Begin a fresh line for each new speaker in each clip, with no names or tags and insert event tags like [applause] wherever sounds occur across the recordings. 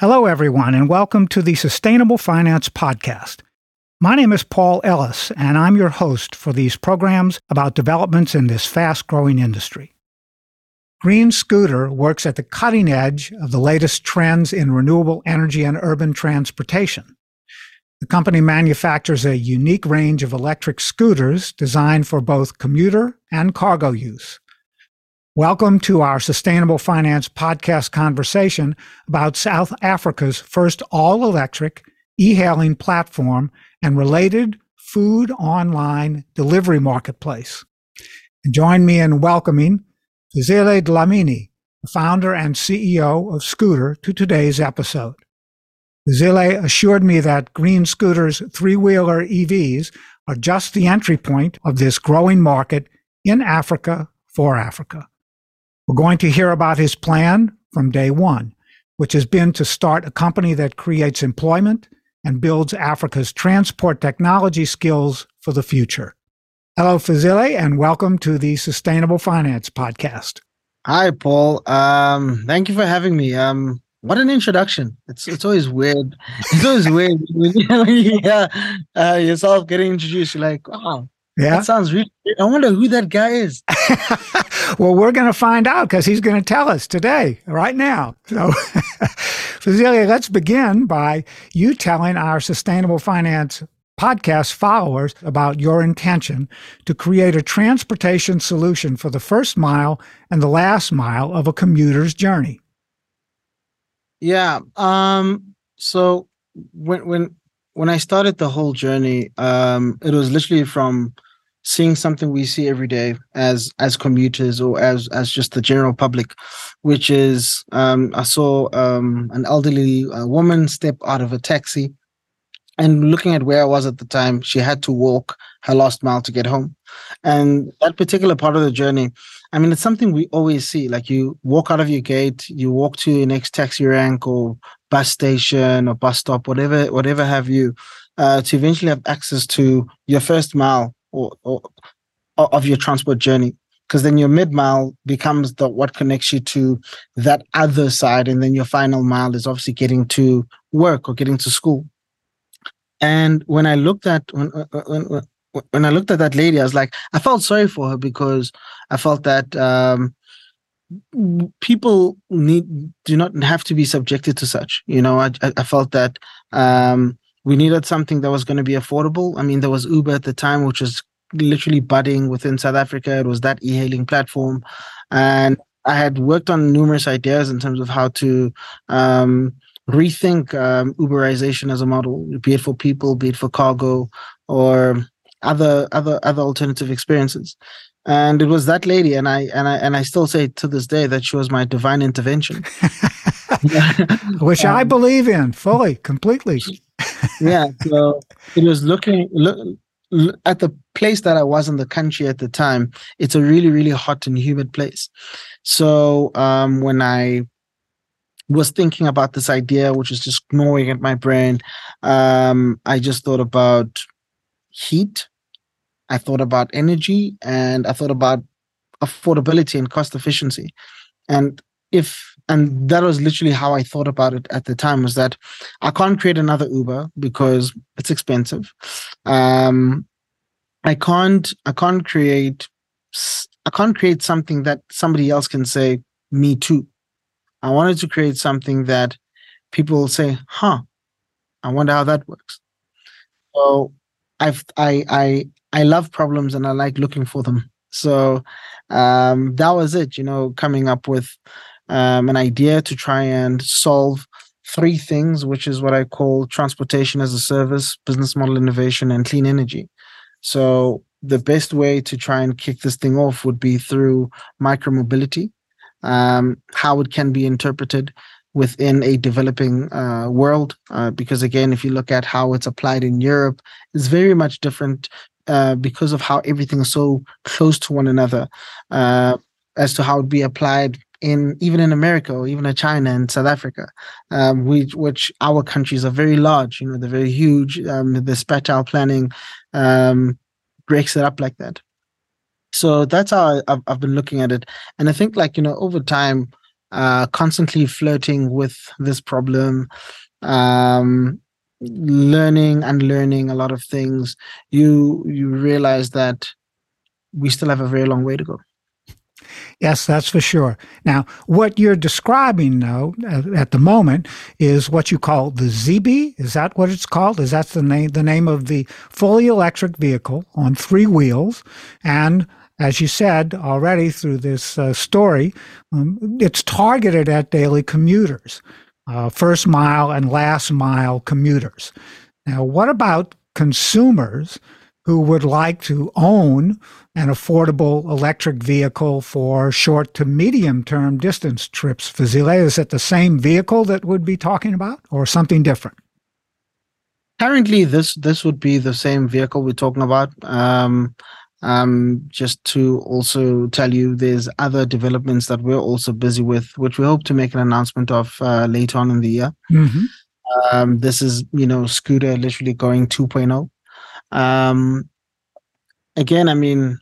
Hello, everyone, and welcome to the Sustainable Finance Podcast. My name is Paul Ellis, and I'm your host for these programs about developments in this fast growing industry. Green Scooter works at the cutting edge of the latest trends in renewable energy and urban transportation. The company manufactures a unique range of electric scooters designed for both commuter and cargo use. Welcome to our Sustainable Finance podcast conversation about South Africa's first all electric e hailing platform and related food online delivery marketplace. Join me in welcoming Fezile Dhlamini, the founder and CEO of Scooter, to today's episode. Fezile assured me that Green Scooter's three wheeler EVs are just the entry point of this growing market in Africa for Africa. We're going to hear about his plan from day one, which has been to start a company that creates employment and builds Africa's transport technology skills for the future. Hello, Fezile, and welcome to the Sustainable Finance Podcast.
Hi, Paul. Um, thank you for having me. Um, what an introduction! It's it's always weird. It's always weird when you, [laughs] hear uh, yourself getting introduced. You're like, wow, yeah. That sounds really. I wonder who that guy is. [laughs]
well, we're going to find out because he's going to tell us today, right now. So, [laughs] Fazilia, let's begin by you telling our sustainable finance podcast followers about your intention to create a transportation solution for the first mile and the last mile of a commuter's journey.
Yeah. Um. So when when when I started the whole journey, um, it was literally from seeing something we see every day as as commuters or as as just the general public, which is um, I saw um, an elderly uh, woman step out of a taxi, and looking at where I was at the time, she had to walk her last mile to get home, and that particular part of the journey. I mean, it's something we always see. Like you walk out of your gate, you walk to your next taxi rank or bus station or bus stop, whatever, whatever have you, uh, to eventually have access to your first mile or, or of your transport journey because then your mid mile becomes the what connects you to that other side and then your final mile is obviously getting to work or getting to school. And when i looked at when uh, uh, when, when i looked at that lady i was like i felt sorry for her because i felt that um, people need do not have to be subjected to such you know? I, I felt that um, we needed something that was going to be affordable. I mean, there was Uber at the time, which was literally budding within South Africa. It was that e-hailing platform, and I had worked on numerous ideas in terms of how to um, rethink um, Uberization as a model, be it for people, be it for cargo, or other other other alternative experiences. And it was that lady, and I and I and I still say to this day that she was my divine intervention. [laughs]
Which [laughs] um, I believe in fully, completely
yeah. So it was looking look, look, at the place that I was in the country at the time. It's a really, really hot and humid place. So um, when I was thinking about this idea, which was just gnawing at my brain, um, I just thought about heat. I thought about energy, and I thought about affordability and cost efficiency. And if and that was literally how I thought about it at the time was that I can't create another Uber because it's expensive. Um, I can't I can't create I can't create something that somebody else can say me too. I wanted to create something that people say, "Huh, I wonder how that works." So I've I I I love problems and I like looking for them. So um, that was it, you know, coming up with um, an idea to try and solve three things, which is what I call transportation as a service, business model innovation, and clean energy. So the best way to try and kick this thing off would be through micromobility, um, how it can be interpreted within a developing uh, world. Uh, because again, if you look at how it's applied in Europe, it's very much different uh, because of how everything is so close to one another uh, as to how it be applied in even in America or even in China and South Africa, um, which, which our countries are very large. You know, they're very huge. Um, the spatial planning um, breaks it up like that. So that's how I, have I've been looking at it, and I think like you know over time, uh, constantly flirting with this problem, um, learning and learning a lot of things, you you realize that we still have a very long way to go.
Yes, that's for sure. Now, what you're describing, though, at the moment, is what you call the ZB. Is that what it's called? Is that the name the name of the fully electric vehicle on three wheels? And as you said already through this uh, story, um, it's targeted at daily commuters, uh, first mile and last mile commuters. Now, what about consumers who would like to own an affordable electric vehicle for short to medium term distance trips. Fezile, is it the same vehicle that would be talking about or something different?
Currently, this this would be the same vehicle we're talking about. Um, um, just to also tell you, there's other developments that we're also busy with, which we hope to make an announcement of uh, later on in the year. Mm-hmm. Um, this is, you know, scooter literally going 2.0. Um, again, I mean,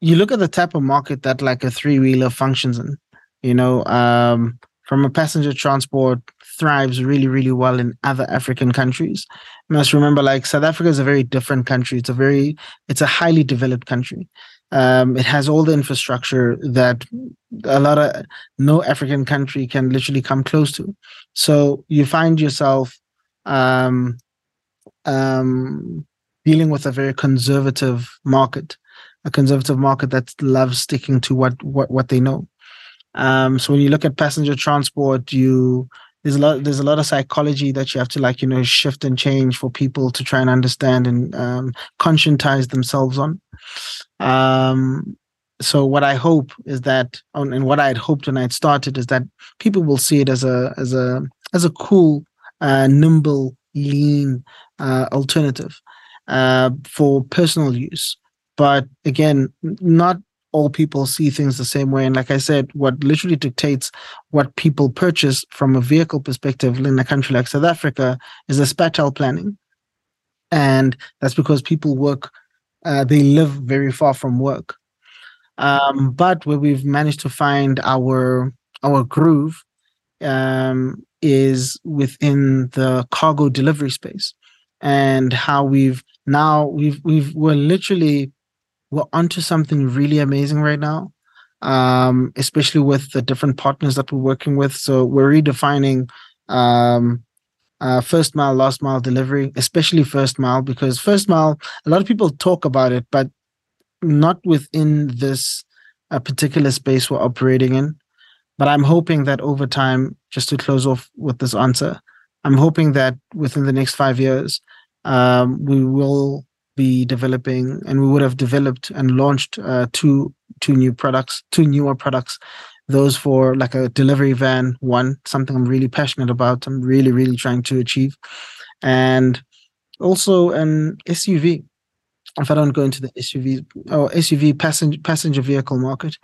you look at the type of market that like a three wheeler functions in, you know, um, from a passenger transport thrives really, really well in other African countries. You must remember, like South Africa is a very different country. It's a very, it's a highly developed country. Um, it has all the infrastructure that a lot of no African country can literally come close to. So you find yourself um, um, dealing with a very conservative market, a conservative market that loves sticking to what what what they know. Um, so when you look at passenger transport, you there's a lot there's a lot of psychology that you have to like you know shift and change for people to try and understand and um, conscientize themselves on. Um, so what I hope is that, and what I had hoped when I had started is that people will see it as a as a as a cool, uh, nimble, lean uh, alternative uh, for personal use. But again, not all people see things the same way. And like I said, what literally dictates what people purchase from a vehicle perspective in a country like South Africa is the spatial planning. And that's because people work, uh, they live very far from work. Um, but where we've managed to find our our groove um, is within the cargo delivery space and how we've now we've we've we're literally we're onto something really amazing right now um, especially with the different partners that we're working with. So we're redefining um, uh, first mile last mile delivery especially first mile because first mile a lot of people talk about it but not within this uh, particular space we're operating in. But i'm hoping that over time just to close off with this answer i'm hoping that within the next five years um, we will be developing and we would have developed and launched uh, two two new products two newer products. Those for like a delivery van one something i'm really passionate about i'm really really trying to achieve. And also an suv if i don't go into the suv or suv passenger passenger vehicle market.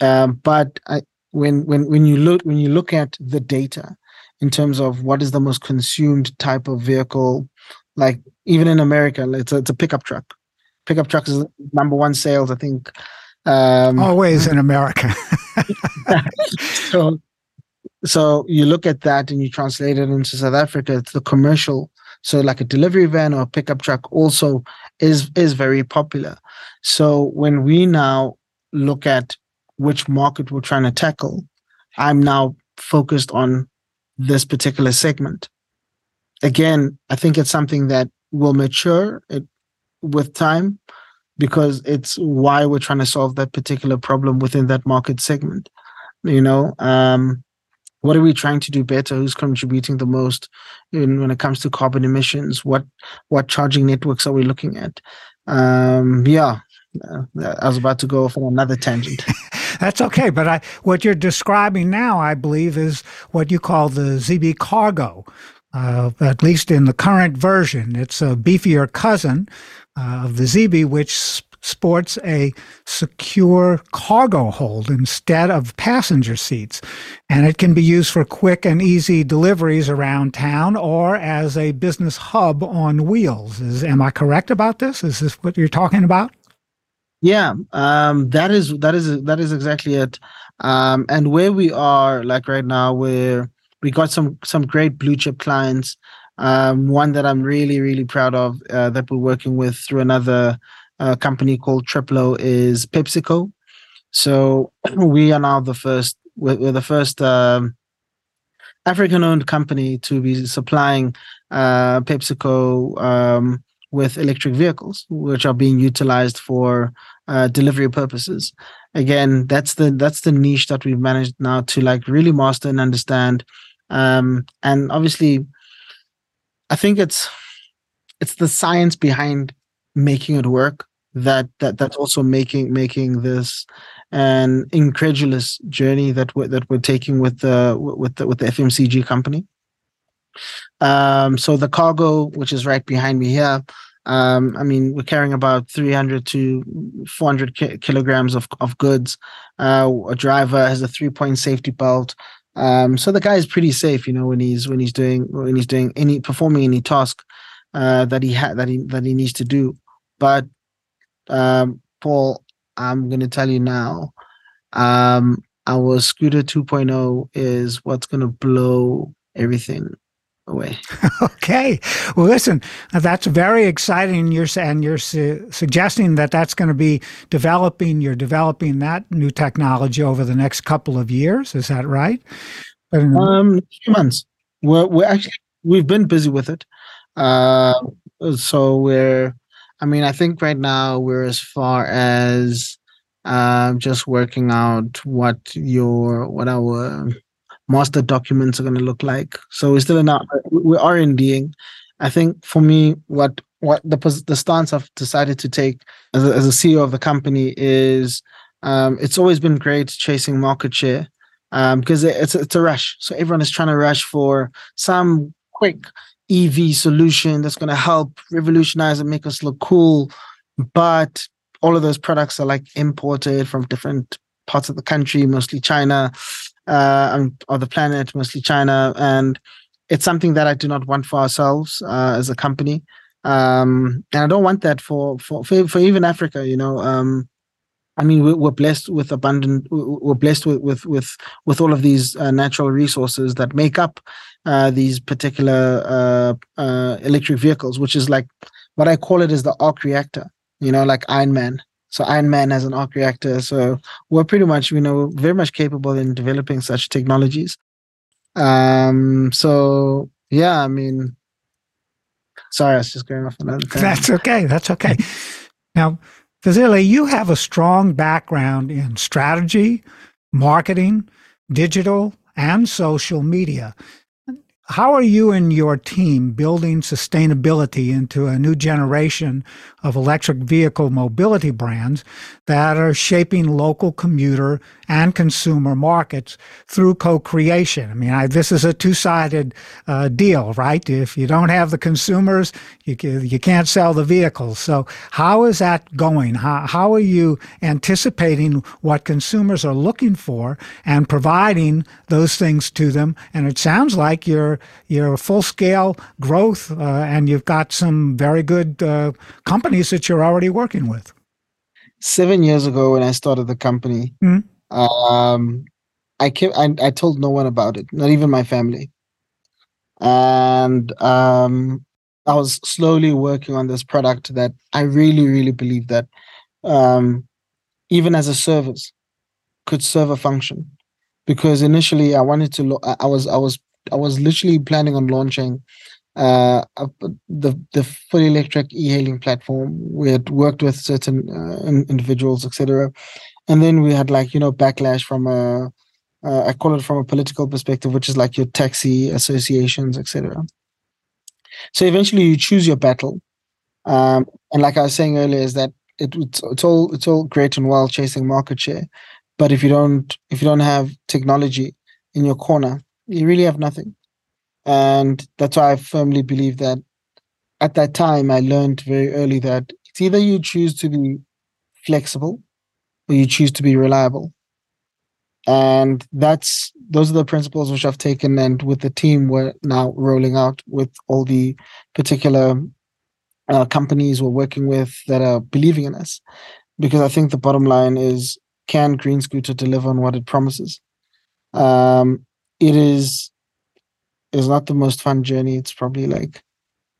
Um, but I, when when when you look when you look at the data in terms of what is the most consumed type of vehicle like even in America, it's a, it's a pickup truck. Pickup truck is number one sales, I think.
Um, Always in America. [laughs]
so, so you look at that and you translate it into South Africa. It's the commercial. So, like a delivery van or a pickup truck, also is is very popular. So, when we now look at which market we're trying to tackle, I'm now focused on this particular segment again, I think it's something that will mature it, with time because it's why we're trying to solve that particular problem within that market segment. You know, um, what are we trying to do better? Who's contributing the most in, when it comes to carbon emissions? What what charging networks are we looking at? Um, yeah, uh, I was about to go off on another tangent. [laughs]
That's okay, but I, what you're describing now, I believe, is what you call the ZB cargo, uh, at least in the current version. It's a beefier cousin uh, of the ZB, which sports a secure cargo hold instead of passenger seats. And it can be used for quick and easy deliveries around town or as a business hub on wheels. Is, am I correct about this? Is this what you're talking about?
Yeah, um, that is that is that is exactly it. Um, and where we are, like right now, where we got some some great blue chip clients. Um, one that I'm really really proud of uh, that we're working with through another uh, company called Triplo is PepsiCo. So [clears throat] we are now the first. We're, we're the first um, African-owned company to be supplying uh, PepsiCo um, with electric vehicles, which are being utilized for uh, delivery purposes. Again, that's the that's the niche that we've managed now to like really master and understand. Um, and obviously, I think it's it's the science behind making it work that that that's also making making this an incredulous journey that we're that we're taking with the with the with the FMCG company. Um, so the cargo, which is right behind me here, um, I mean, we're carrying about 300 to 400 ki- kilograms of, of goods. Uh, a driver has a three point safety belt. Um, so the guy is pretty safe, you know, when he's when he's doing when he's doing any performing any task uh, that he had that he that he needs to do. But um, Paul, I'm going to tell you now, um, our scooter 2.0 is what's going to blow everything away. [laughs]
okay. Well, listen, that's very exciting. You're and you're su- suggesting that that's going to be developing. You're developing that new technology over the next couple of years. Is that right?
Um, few months. We're we're actually we've been busy with it. Uh, so we're. I mean, I think right now we're as far as uh, just working out what your what our master documents are going to look like. So we're still in our, we're R&Ding. I think for me, what what the the stance I've decided to take as a, as a CEO of the company is um, it's always been great chasing market share um, because it's it's a rush. So everyone is trying to rush for some quick EV solution that's going to help revolutionize and make us look cool, but all of those products are like imported from different parts of the country, mostly China uh, of the planet, mostly China, and it's something that I do not want for ourselves uh, as a company, um, and I don't want that for for for, for even Africa. You know, um, I mean, we're, blessed with abundant, we're blessed with with with, with all of these uh, natural resources that make up uh, these particular uh, uh, electric vehicles, which is like what I call it is the arc reactor. You know, like Iron Man. So Iron Man has an arc reactor. So we're pretty much, you know, very much capable in developing such technologies. Um, so yeah, I mean, sorry, I was just going off another. Thing.
That's okay. That's okay. [laughs] now, Fezile, you have a strong background in strategy, marketing, digital, and social media. How are you and your team building sustainability into a new generation of electric vehicle mobility brands that are shaping local commuter and consumer markets through co-creation. I mean, I, this is a two-sided uh, deal, right? If you don't have the consumers, you you can't sell the vehicles. So, how is that going? How how are you anticipating what consumers are looking for and providing those things to them? And it sounds like you're you're full-scale growth, uh, and you've got some very good uh, companies that you're already working with.
Seven years ago, when I started the company. Mm-hmm um, I kept I, I told no one about it, not even my family. And um, I was slowly working on this product that I really, really believe that um, even as a service could serve a function. Because initially I wanted to, lo- I was, I was, I was literally planning on launching uh, the the fully electric e-hailing platform. We had worked with certain uh, individuals, etc., and then we had like you know backlash from a uh, I call it from a political perspective, which is like your taxi associations, etc. So eventually, you choose your battle, um, and like I was saying earlier, is that it, it's, it's all it's all great and well chasing market share, but if you don't if you don't have technology in your corner, you really have nothing. And that's why I firmly believe that at that time I learned very early that it's either you choose to be flexible or you choose to be reliable. And that's those are the principles which I've taken and with the team we're now rolling out with all the particular uh, companies we're working with that are believing in us. because I think the bottom line is can Green Scooter deliver on what it promises? Um, it is is not the most fun journey. It's probably like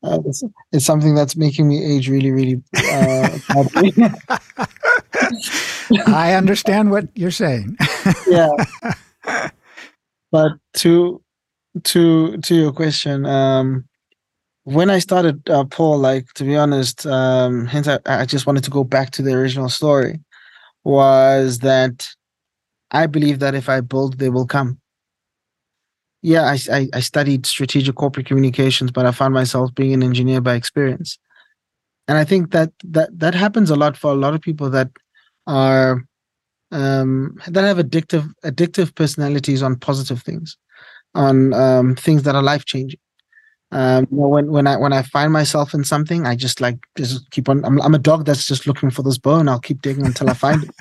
uh, it's, it's, something that's making me age really, really. Uh, [laughs]
I understand what you're saying. [laughs]
yeah, but to to to your question, um, when I started uh, Paul, like to be honest, um, hence I, I just wanted to go back to the original story, was that I believe that if I build, they will come. Yeah, I, I, I studied strategic corporate communications, but I found myself being an engineer by experience, and I think that that that happens a lot for a lot of people that are um, that have addictive addictive personalities on positive things, on um, things that are life changing um, you know, when when I when I find myself in something, I just like just keep on. I'm, I'm a dog that's just looking for this bone. I'll keep digging until I find it. [laughs]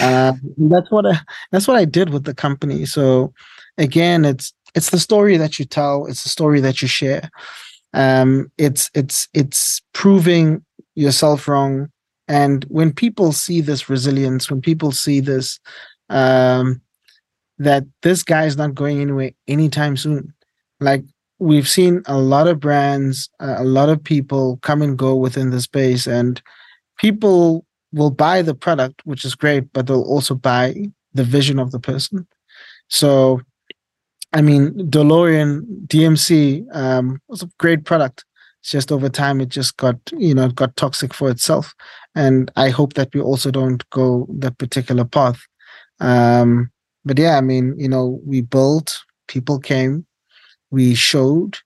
Uh, that's what I that's what I did with the company. So again, it's it's the story that you tell. It's the story that you share. Um, it's it's it's proving yourself wrong. And when people see this resilience, when people see this, um, that this guy is not going anywhere anytime soon. Like we've seen a lot of brands, uh, a lot of people come and go within the space, and people will buy the product, which is great, but they'll also buy the vision of the person. So, I mean, DeLorean DMC um, was a great product. It's just over time, it just got you know got toxic for itself, and I hope that we also don't go that particular path. Um, but yeah, I mean, you know, we built, people came, we showed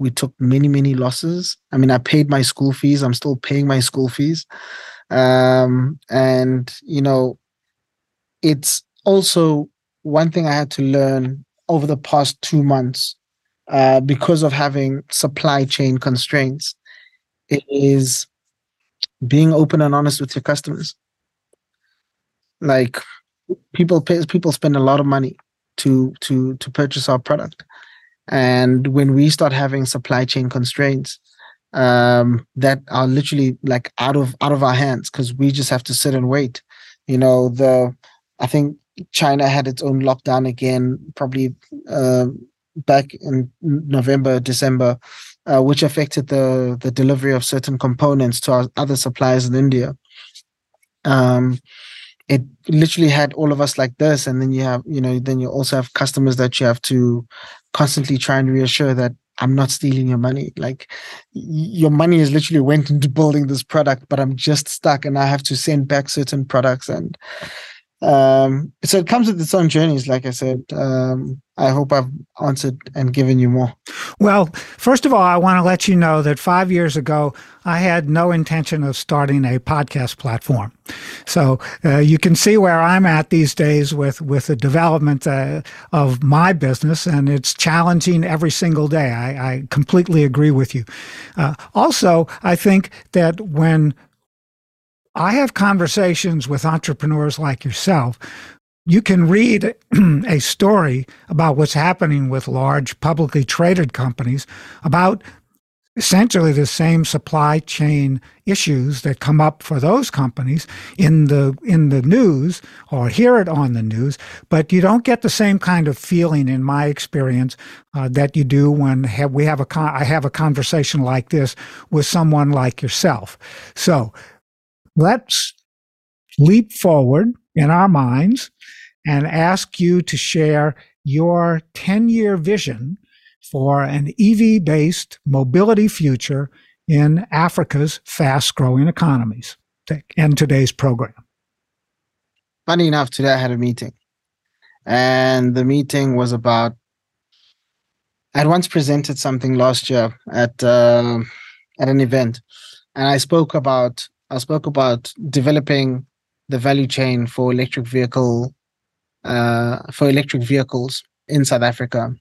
we took many many losses. I mean i paid my school fees. I'm still paying my school fees. Um, and you know it's also one thing i had to learn over the past two months uh, because of having supply chain constraints is being open and honest with your customers like people pay, people spend a lot of money to to to purchase our product and when we start having supply chain constraints um, that are literally like out of out of our hands because we just have to sit and wait. You know, the I think China had its own lockdown again, probably uh, back in November, December, uh, which affected the the delivery of certain components to our other suppliers in India. Um, it literally had all of us like this and then you have you know then you also have customers that you have to constantly try and reassure that i'm not stealing your money like your money is literally went into building this product but i'm just stuck and i have to send back certain products and um, so it comes with its own journeys like i said. Um, i hope i've answered and given you more.
Well first of all i want to let you know that five years ago i had no intention of starting a podcast platform. So uh, you can see where i'm at these days with with the development uh, of my business and it's challenging every single day. I, I completely agree with you. Uh, also i think that when I have conversations with entrepreneurs like yourself. You can read [clears throat] a story about what's happening with large publicly traded companies about essentially the same supply chain issues that come up for those companies in the in the news or hear it on the news but you don't get the same kind of feeling in my experience uh, that you do when have, we have a con- I have a conversation like this with someone like yourself so let's leap forward in our minds and ask you to share your 10 year vision for an EV based mobility future in Africa's fast growing economies. To end today's program.
Funny enough, today I had a meeting, and the meeting was about. I had once presented something last year at uh, at an event, and I spoke about I spoke about developing the value chain for electric vehicle uh, for electric vehicles in South Africa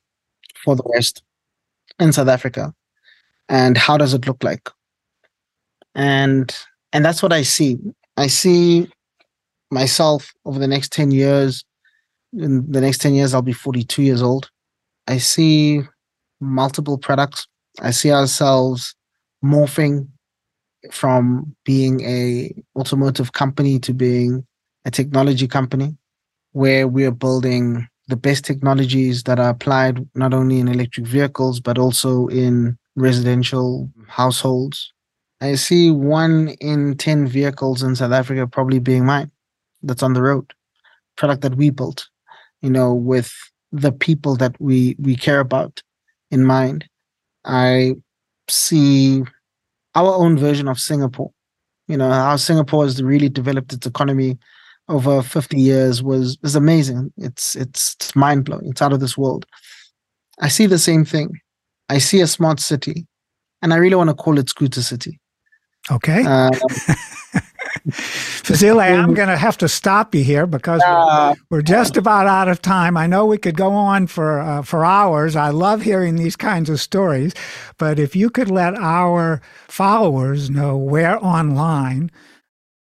for the West in South Africa, and how does it look like? And and that's what I see. I see myself over the next ten years. In the next ten years, I'll be forty-two years old. I see multiple products. I see ourselves morphing from being a automotive company to being a technology company where we're building the best technologies that are applied not only in electric vehicles but also in residential households. I see one in 10 vehicles in South Africa probably being mine that's on the road, product that we built, you know, with the people that we we care about in mind. I see our own version of Singapore. You know, how Singapore has really developed its economy over 50 years was is amazing. It's it's, it's mind blowing. It's out of this world. I see the same thing. I see a smart city, and I really want to call it Scooter City.
Okay. Uh, [laughs] Fezile, I'm going to have to stop you here because uh, we're, just about out of time. I know we could go on for uh, for hours. I love hearing these kinds of stories, but if you could let our followers know where online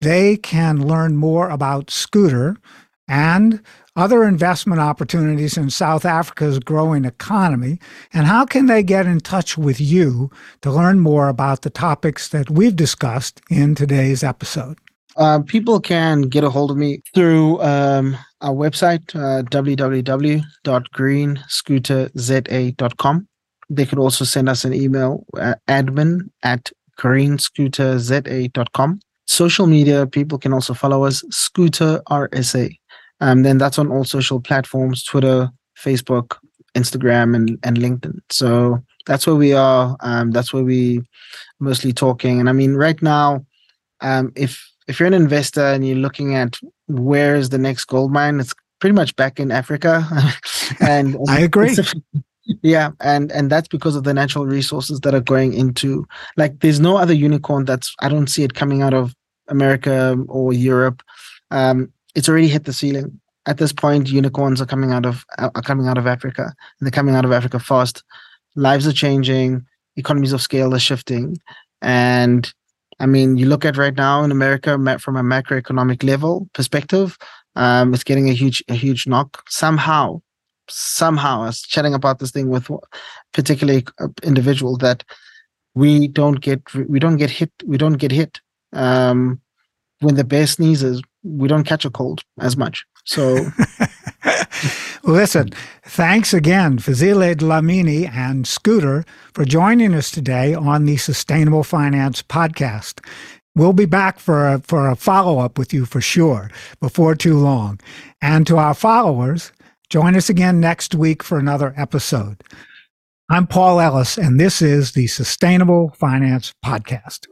they can learn more about Scooter and other investment opportunities in South Africa's growing economy? And how can they get in touch with you to learn more about the topics that we've discussed in today's episode?
Uh, people can get a hold of me through um, our website, uh, www.greenscooterza.com. They could also send us an email, uh, admin at greenscooterza.com. Social media, people can also follow us, Scooter RSA. Um, then that's on all social platforms Twitter, Facebook, Instagram, and, and LinkedIn. So that's where we are. Um, that's where we mostly talking. And I mean, right now, um, if if you're an investor and you're looking at where is the next gold mine, it's pretty much back in Africa. [laughs]
and, and [laughs] I agree. [laughs]
Yeah, and and that's because of the natural resources that are going into like there's no other unicorn that's I don't see it coming out of America or Europe. Um, it's already hit the ceiling. At this point, unicorns are coming out of are coming out of Africa, and they're coming out of Africa fast. Lives are changing, economies of scale are shifting, and I mean, you look at right now in America from a macroeconomic level perspective, um, it's getting a huge a huge knock. Somehow, somehow, I was chatting about this thing with particularly individual that we don't get we don't get hit we don't get hit um, when the bear sneezes we don't catch a cold as much. So, [laughs]
listen, thanks again, Fezile Dhlamini and Scooter, for joining us today on the Sustainable Finance Podcast. We'll be back for a, for a follow up with you for sure before too long. And to our followers, join us again next week for another episode. I'm Paul Ellis, and this is the Sustainable Finance Podcast.